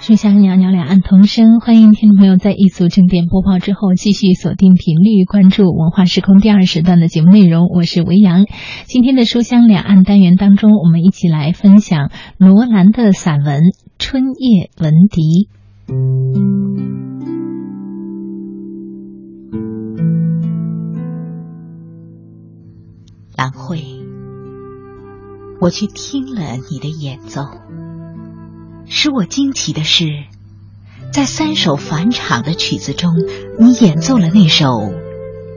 书香袅袅两岸同声，欢迎听众朋友在一组正点播报之后继续锁定频率，关注文化时空第二时段的节目内容。我是维扬。今天的书香两岸单元当中，我们一起来分享罗兰的散文《春夜闻笛》。兰慧，我去听了你的演奏。使我惊奇的是，在三首返场的曲子中，你演奏了那首《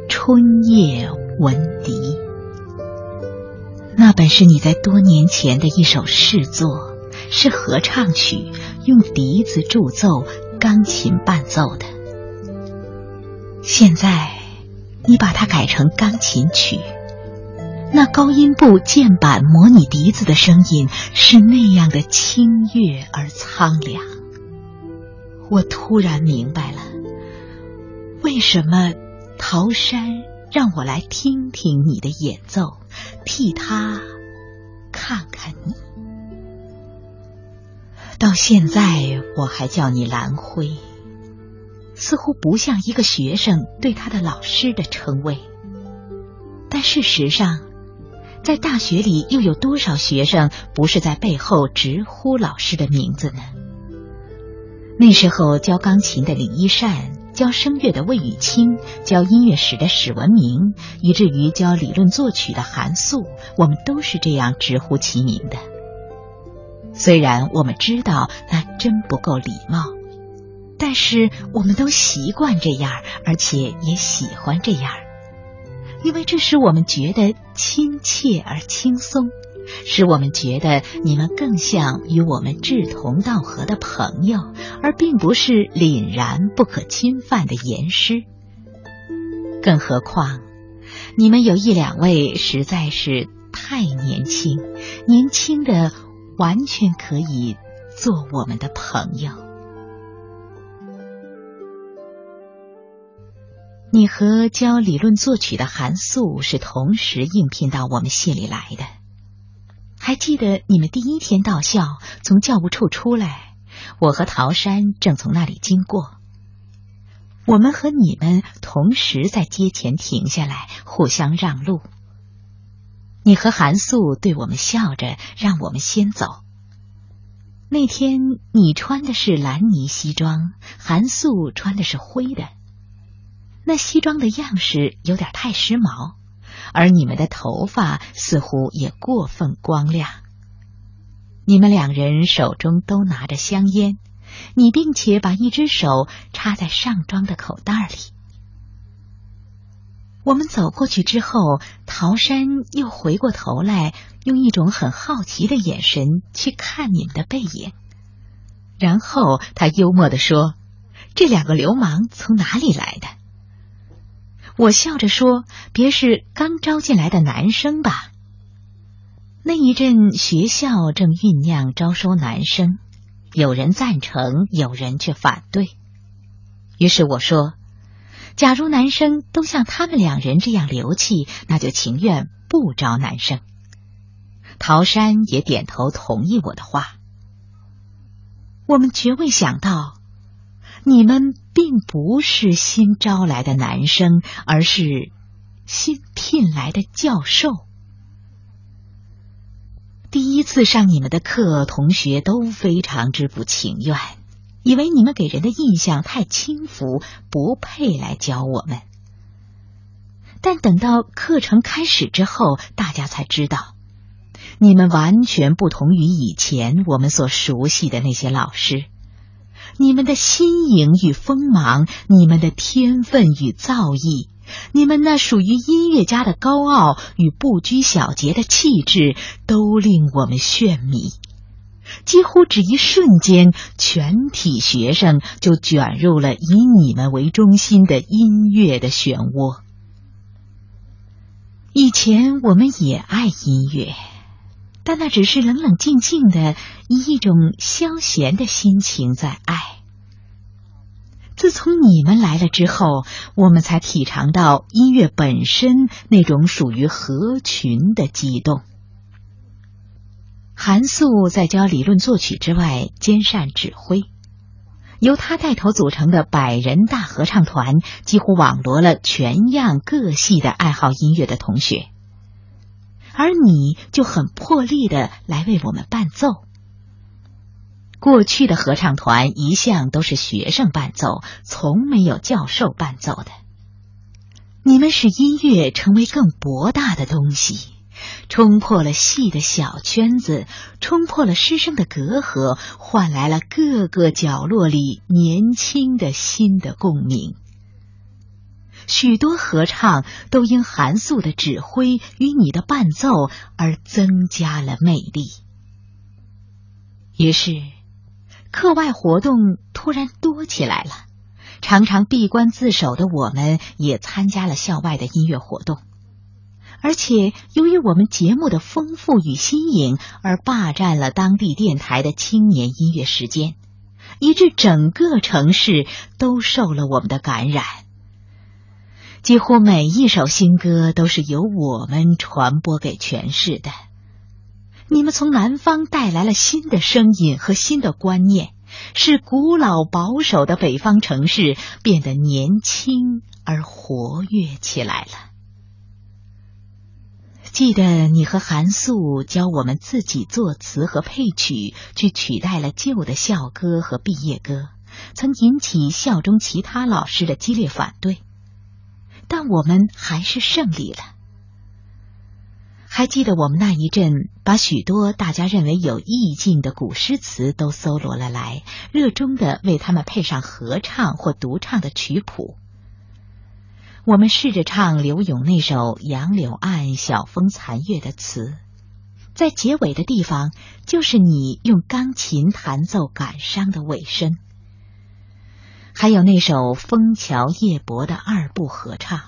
春夜闻笛》。那本是你在多年前的一首试作，是合唱曲，用笛子助奏，钢琴伴奏的。现在，你把它改成钢琴曲。那高音部键板模拟笛子的声音是那样的清越而苍凉。我突然明白了，为什么陶山让我来听听你的演奏，替他看看你。到现在我还叫你蓝辉，似乎不像一个学生对他的老师的称谓，但事实上。在大学里，又有多少学生不是在背后直呼老师的名字呢？那时候教钢琴的李一善，教声乐的魏雨清，教音乐史的史文明，以至于教理论作曲的韩素，我们都是这样直呼其名的。虽然我们知道那真不够礼貌，但是我们都习惯这样，而且也喜欢这样。因为这使我们觉得亲切而轻松，使我们觉得你们更像与我们志同道合的朋友，而并不是凛然不可侵犯的严师。更何况，你们有一两位实在是太年轻，年轻的完全可以做我们的朋友。你和教理论作曲的韩素是同时应聘到我们系里来的。还记得你们第一天到校，从教务处出来，我和陶山正从那里经过。我们和你们同时在街前停下来，互相让路。你和韩素对我们笑着，让我们先走。那天你穿的是蓝呢西装，韩素穿的是灰的。那西装的样式有点太时髦，而你们的头发似乎也过分光亮。你们两人手中都拿着香烟，你并且把一只手插在上装的口袋里。我们走过去之后，陶山又回过头来，用一种很好奇的眼神去看你们的背影，然后他幽默的说：“这两个流氓从哪里来的？”我笑着说：“别是刚招进来的男生吧？”那一阵学校正酝酿招收男生，有人赞成，有人却反对。于是我说：“假如男生都像他们两人这样流气，那就情愿不招男生。”陶山也点头同意我的话。我们绝未想到。你们并不是新招来的男生，而是新聘来的教授。第一次上你们的课，同学都非常之不情愿，以为你们给人的印象太轻浮，不配来教我们。但等到课程开始之后，大家才知道，你们完全不同于以前我们所熟悉的那些老师。你们的新颖与锋芒，你们的天分与造诣，你们那属于音乐家的高傲与不拘小节的气质，都令我们眩迷。几乎只一瞬间，全体学生就卷入了以你们为中心的音乐的漩涡。以前我们也爱音乐，但那只是冷冷静静的，以一种消闲的心情在爱。自从你们来了之后，我们才体尝到音乐本身那种属于合群的激动。韩素在教理论作曲之外，兼善指挥，由他带头组成的百人大合唱团，几乎网罗了全样各系的爱好音乐的同学，而你就很破例的来为我们伴奏。过去的合唱团一向都是学生伴奏，从没有教授伴奏的。你们使音乐成为更博大的东西。冲破了细的小圈子，冲破了师生的隔阂，换来了各个角落里年轻的新的共鸣。许多合唱都因韩素的指挥与你的伴奏而增加了魅力。于是，课外活动突然多起来了。常常闭关自守的我们，也参加了校外的音乐活动。而且，由于我们节目的丰富与新颖，而霸占了当地电台的青年音乐时间，以致整个城市都受了我们的感染。几乎每一首新歌都是由我们传播给全市的。你们从南方带来了新的声音和新的观念，使古老保守的北方城市变得年轻而活跃起来了。记得你和韩素教我们自己作词和配曲，去取代了旧的校歌和毕业歌，曾引起校中其他老师的激烈反对，但我们还是胜利了。还记得我们那一阵把许多大家认为有意境的古诗词都搜罗了来，热衷的为他们配上合唱或独唱的曲谱。我们试着唱柳永那首《杨柳岸，晓风残月》的词，在结尾的地方，就是你用钢琴弹奏感伤的尾声。还有那首《枫桥夜泊》的二部合唱：“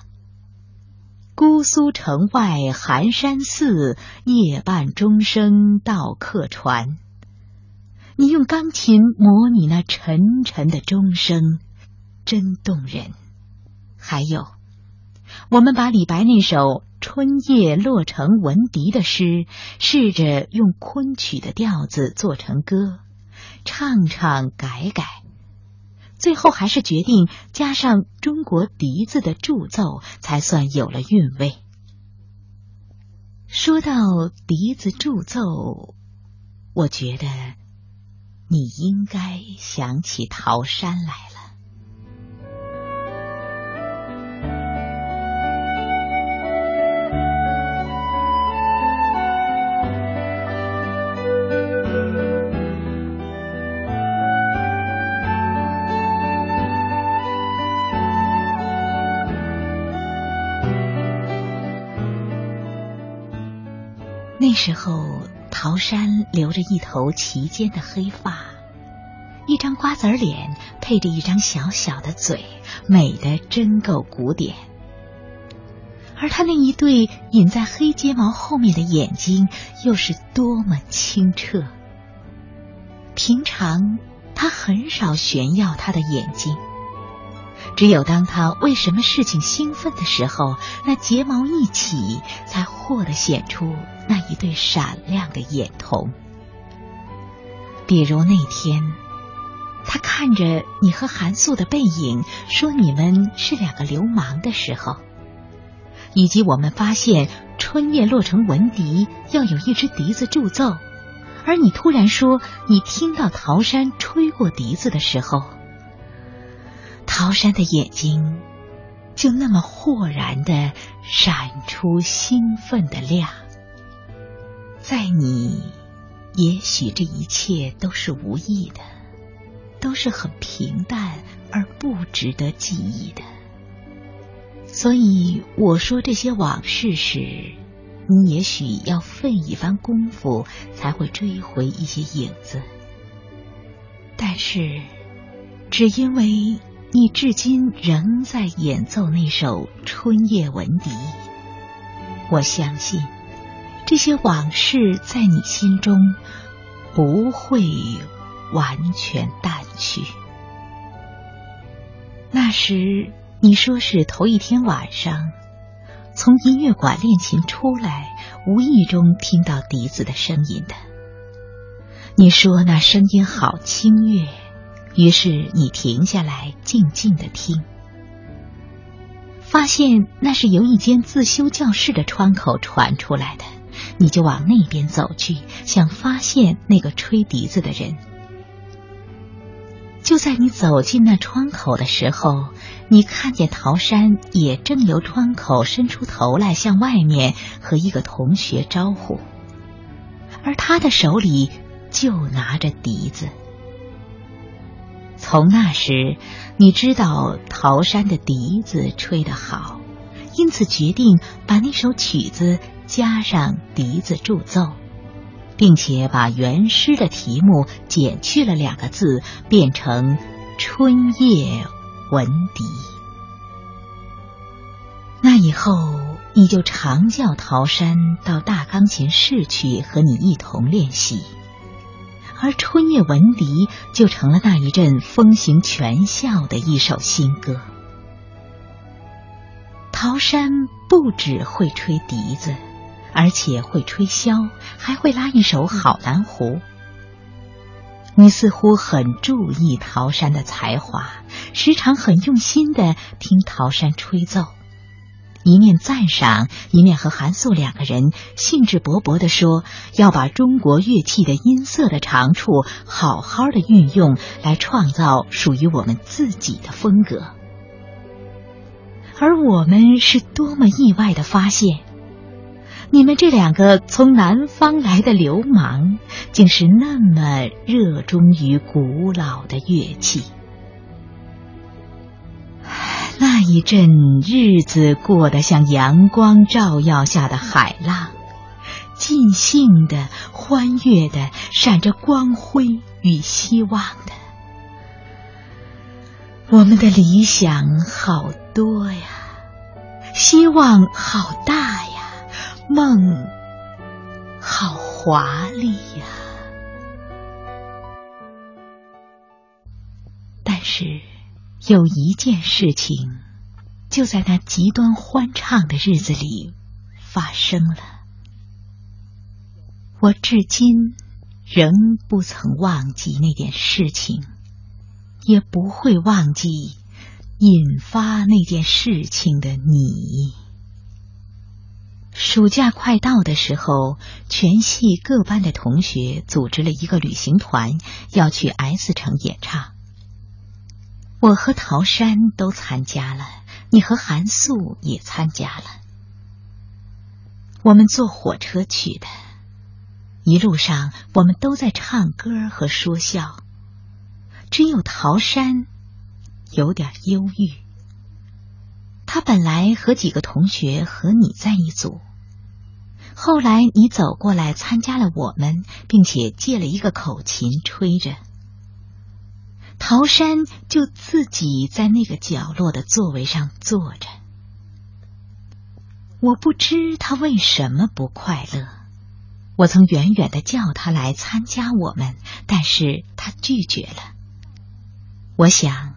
姑苏城外寒山寺，夜半钟声到客船。”你用钢琴模拟那沉沉的钟声，真动人。还有。我们把李白那首《春夜洛城闻笛》的诗，试着用昆曲的调子做成歌，唱唱改改，最后还是决定加上中国笛子的助奏，才算有了韵味。说到笛子助奏，我觉得你应该想起桃山来了。那时候，桃山留着一头齐肩的黑发，一张瓜子脸，配着一张小小的嘴，美的真够古典。而他那一对隐在黑睫毛后面的眼睛，又是多么清澈。平常他很少炫耀他的眼睛。只有当他为什么事情兴奋的时候，那睫毛一起，才豁的显出那一对闪亮的眼瞳。比如那天，他看着你和韩素的背影，说你们是两个流氓的时候，以及我们发现春夜落成闻笛要有一支笛子助奏，而你突然说你听到桃山吹过笛子的时候。桃山的眼睛就那么豁然的闪出兴奋的亮，在你，也许这一切都是无意的，都是很平淡而不值得记忆的。所以我说这些往事时，你也许要费一番功夫才会追回一些影子。但是，只因为。你至今仍在演奏那首《春夜闻笛》，我相信这些往事在你心中不会完全淡去。那时你说是头一天晚上从音乐馆练琴出来，无意中听到笛子的声音的。你说那声音好清越。于是你停下来，静静的听，发现那是由一间自修教室的窗口传出来的，你就往那边走去，想发现那个吹笛子的人。就在你走进那窗口的时候，你看见陶山也正由窗口伸出头来，向外面和一个同学招呼，而他的手里就拿着笛子。从那时，你知道陶山的笛子吹得好，因此决定把那首曲子加上笛子助奏。并且把原诗的题目减去了两个字，变成《春夜闻笛》。那以后，你就常叫陶山到大钢琴室去和你一同练习，而《春夜闻笛》就成了那一阵风行全校的一首新歌。陶山不只会吹笛子。而且会吹箫，还会拉一手好南胡。你似乎很注意陶山的才华，时常很用心的听陶山吹奏，一面赞赏，一面和韩素两个人兴致勃勃的说，要把中国乐器的音色的长处好好的运用，来创造属于我们自己的风格。而我们是多么意外的发现！你们这两个从南方来的流氓，竟是那么热衷于古老的乐器。那一阵日子过得像阳光照耀下的海浪，尽兴的、欢悦的，闪着光辉与希望的。我们的理想好多呀，希望好大呀。梦，好华丽呀！但是有一件事情，就在那极端欢畅的日子里发生了。我至今仍不曾忘记那件事情，也不会忘记引发那件事情的你。暑假快到的时候，全系各班的同学组织了一个旅行团，要去 S 城演唱。我和陶山都参加了，你和韩素也参加了。我们坐火车去的，一路上我们都在唱歌和说笑，只有陶山有点忧郁。他本来和几个同学和你在一组，后来你走过来参加了我们，并且借了一个口琴吹着。陶山就自己在那个角落的座位上坐着。我不知他为什么不快乐。我曾远远的叫他来参加我们，但是他拒绝了。我想。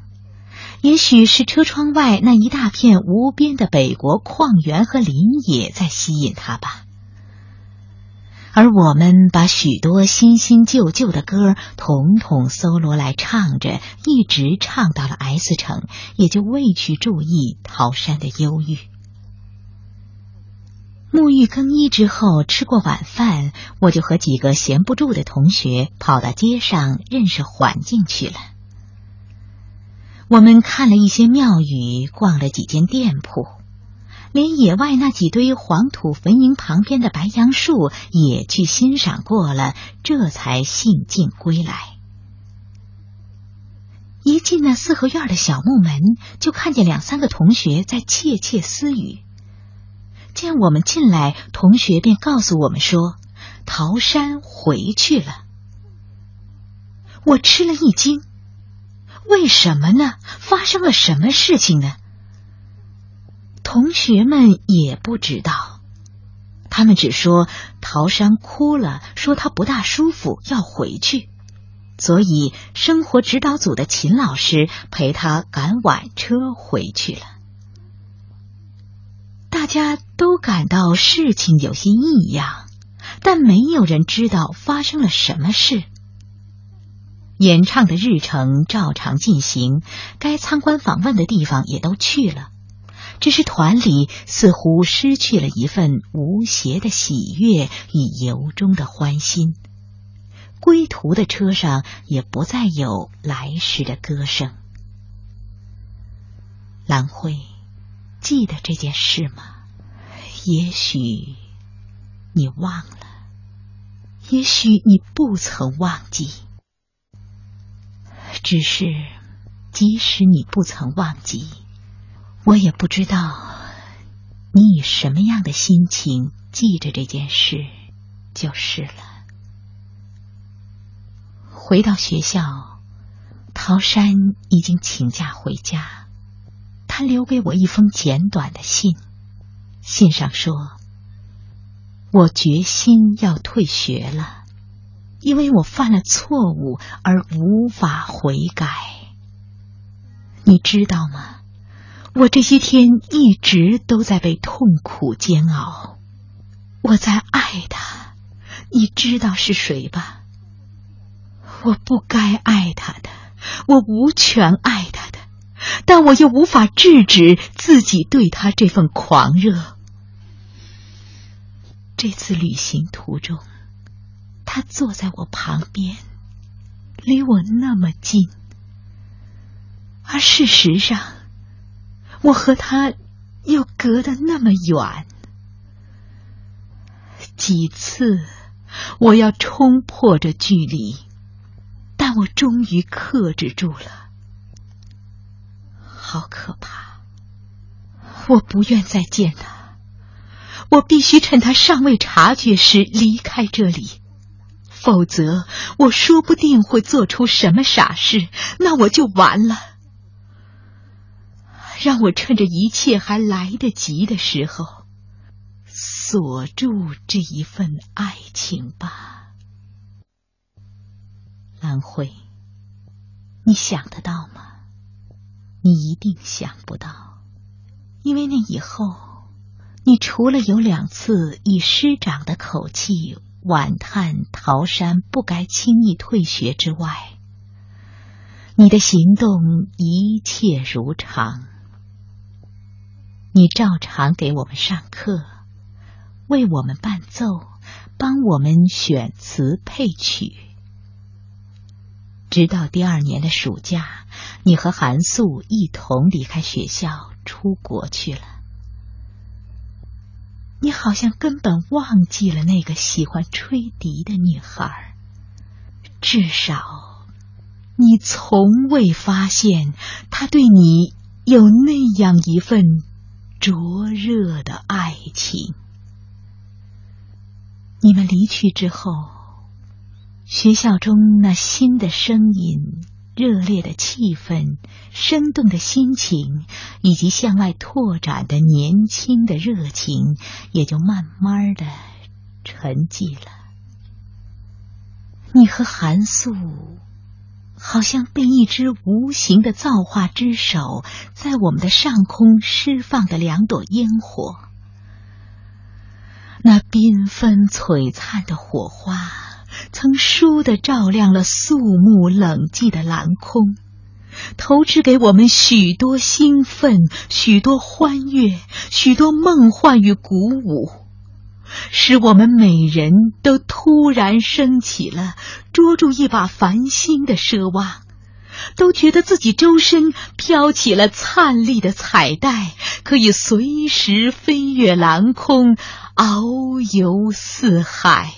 也许是车窗外那一大片无边的北国矿原和林野在吸引他吧，而我们把许多新新旧旧的歌统统搜罗来唱着，一直唱到了 S 城，也就未去注意桃山的忧郁。沐浴更衣之后，吃过晚饭，我就和几个闲不住的同学跑到街上认识环境去了。我们看了一些庙宇，逛了几间店铺，连野外那几堆黄土坟茔旁边的白杨树也去欣赏过了，这才兴尽归来。一进那四合院的小木门，就看见两三个同学在窃窃私语。见我们进来，同学便告诉我们说：“桃山回去了。”我吃了一惊。为什么呢？发生了什么事情呢？同学们也不知道，他们只说陶山哭了，说他不大舒服，要回去，所以生活指导组的秦老师陪他赶晚车回去了。大家都感到事情有些异样，但没有人知道发生了什么事。演唱的日程照常进行，该参观访问的地方也都去了，只是团里似乎失去了一份无邪的喜悦与由衷的欢心。归途的车上也不再有来时的歌声。兰辉，记得这件事吗？也许你忘了，也许你不曾忘记。只是，即使你不曾忘记，我也不知道你以什么样的心情记着这件事，就是了。回到学校，陶山已经请假回家。他留给我一封简短的信，信上说：“我决心要退学了，因为我犯了错误而无法悔改。你知道吗？我这些天一直都在被痛苦煎熬。我在爱他，你知道是谁吧？”我不该爱他的，我无权爱他的，但我又无法制止自己对他这份狂热。这次旅行途中，他坐在我旁边，离我那么近，而事实上，我和他又隔得那么远。几次，我要冲破这距离。但我终于克制住了，好可怕！我不愿再见他，我必须趁他尚未察觉时离开这里，否则我说不定会做出什么傻事，那我就完了。让我趁着一切还来得及的时候，锁住这一份爱情吧。兰慧，你想得到吗？你一定想不到，因为那以后，你除了有两次以师长的口气惋叹桃山不该轻易退学之外，你的行动一切如常。你照常给我们上课，为我们伴奏，帮我们选词配曲。直到第二年的暑假，你和韩素一同离开学校出国去了。你好像根本忘记了那个喜欢吹笛的女孩，至少你从未发现她对你有那样一份灼热的爱情。你们离去之后。学校中那新的声音、热烈的气氛、生动的心情，以及向外拓展的年轻的热情，也就慢慢的沉寂了。你和韩素，好像被一只无形的造化之手，在我们的上空释放的两朵烟火，那缤纷璀璨的火花。曾倏地照亮了肃穆冷寂的蓝空，投掷给我们许多兴奋、许多欢悦、许多梦幻与鼓舞，使我们每人都突然升起了捉住一把繁星的奢望，都觉得自己周身飘起了灿丽的彩带，可以随时飞越蓝空，遨游四海。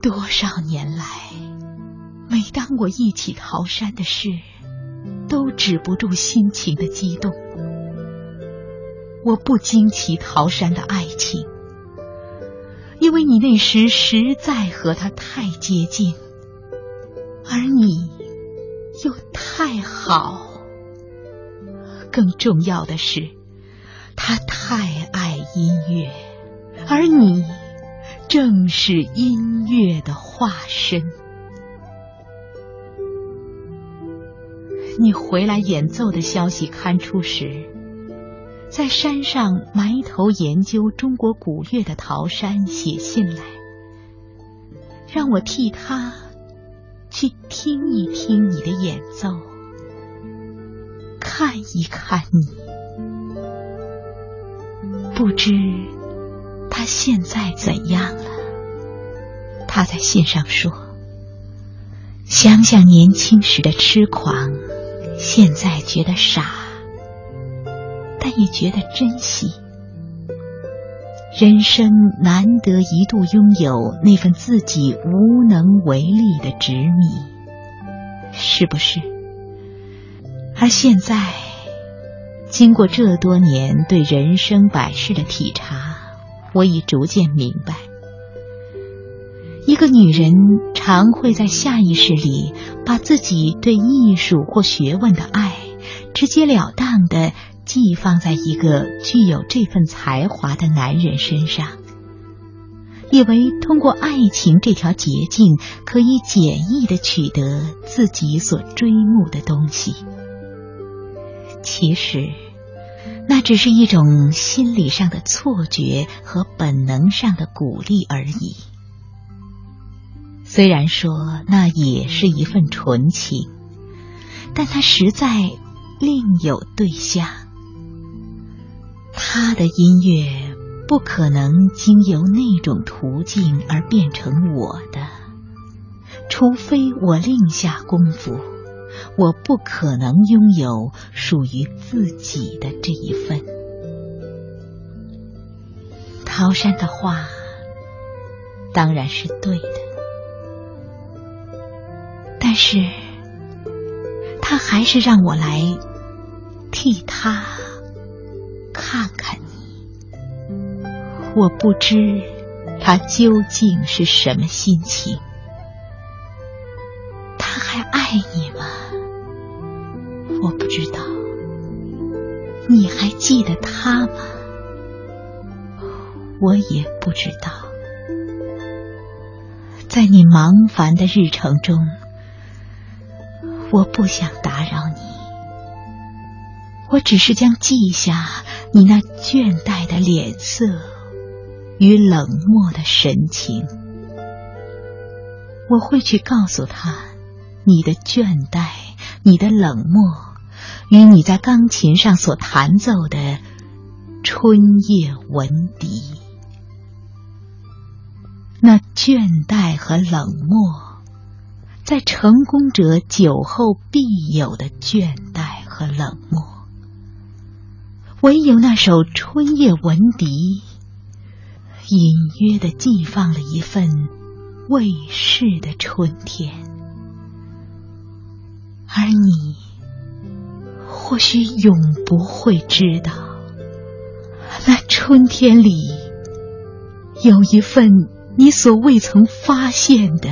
多少年来，每当我忆起桃山的事，都止不住心情的激动。我不惊奇桃山的爱情，因为你那时实在和他太接近，而你又太好。更重要的是，他太爱音乐，而你。正是音乐的化身。你回来演奏的消息刊出时，在山上埋头研究中国古乐的陶山写信来，让我替他去听一听你的演奏，看一看你。不知他现在怎样了？他在信上说：“想想年轻时的痴狂，现在觉得傻。”但也觉得珍惜，人生难得一度拥有那份自己无能为力的执迷，是不是？而现在，经过这多年对人生百事的体察，我已逐渐明白，一个女人常会在下意识里把自己对艺术或学问的爱，直截了当的。寄放在一个具有这份才华的男人身上，以为通过爱情这条捷径可以简易的取得自己所追慕的东西。其实，那只是一种心理上的错觉和本能上的鼓励而已。虽然说那也是一份纯情，但它实在另有对象。他的音乐不可能经由那种途径而变成我的，除非我另下功夫，我不可能拥有属于自己的这一份。陶山的话当然是对的，但是他还是让我来替他。看看你，我不知他究竟是什么心情。他还爱你你还记得他吗？我也不知道。在你忙烦的日程中，我不想打扰你。我只是将记下。你那倦怠的脸色与冷漠的神情，我会去告诉他，你的倦怠、你的冷漠，与你在钢琴上所弹奏的《春夜闻笛》，那倦怠和冷漠，在成功者酒后必有的倦怠和冷漠。唯有那首《春夜闻笛》，隐约的寄放了一份未逝的春天，而你或许永不会知道，那春天里有一份你所未曾发现的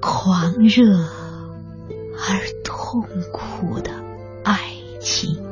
狂热而痛苦的爱情。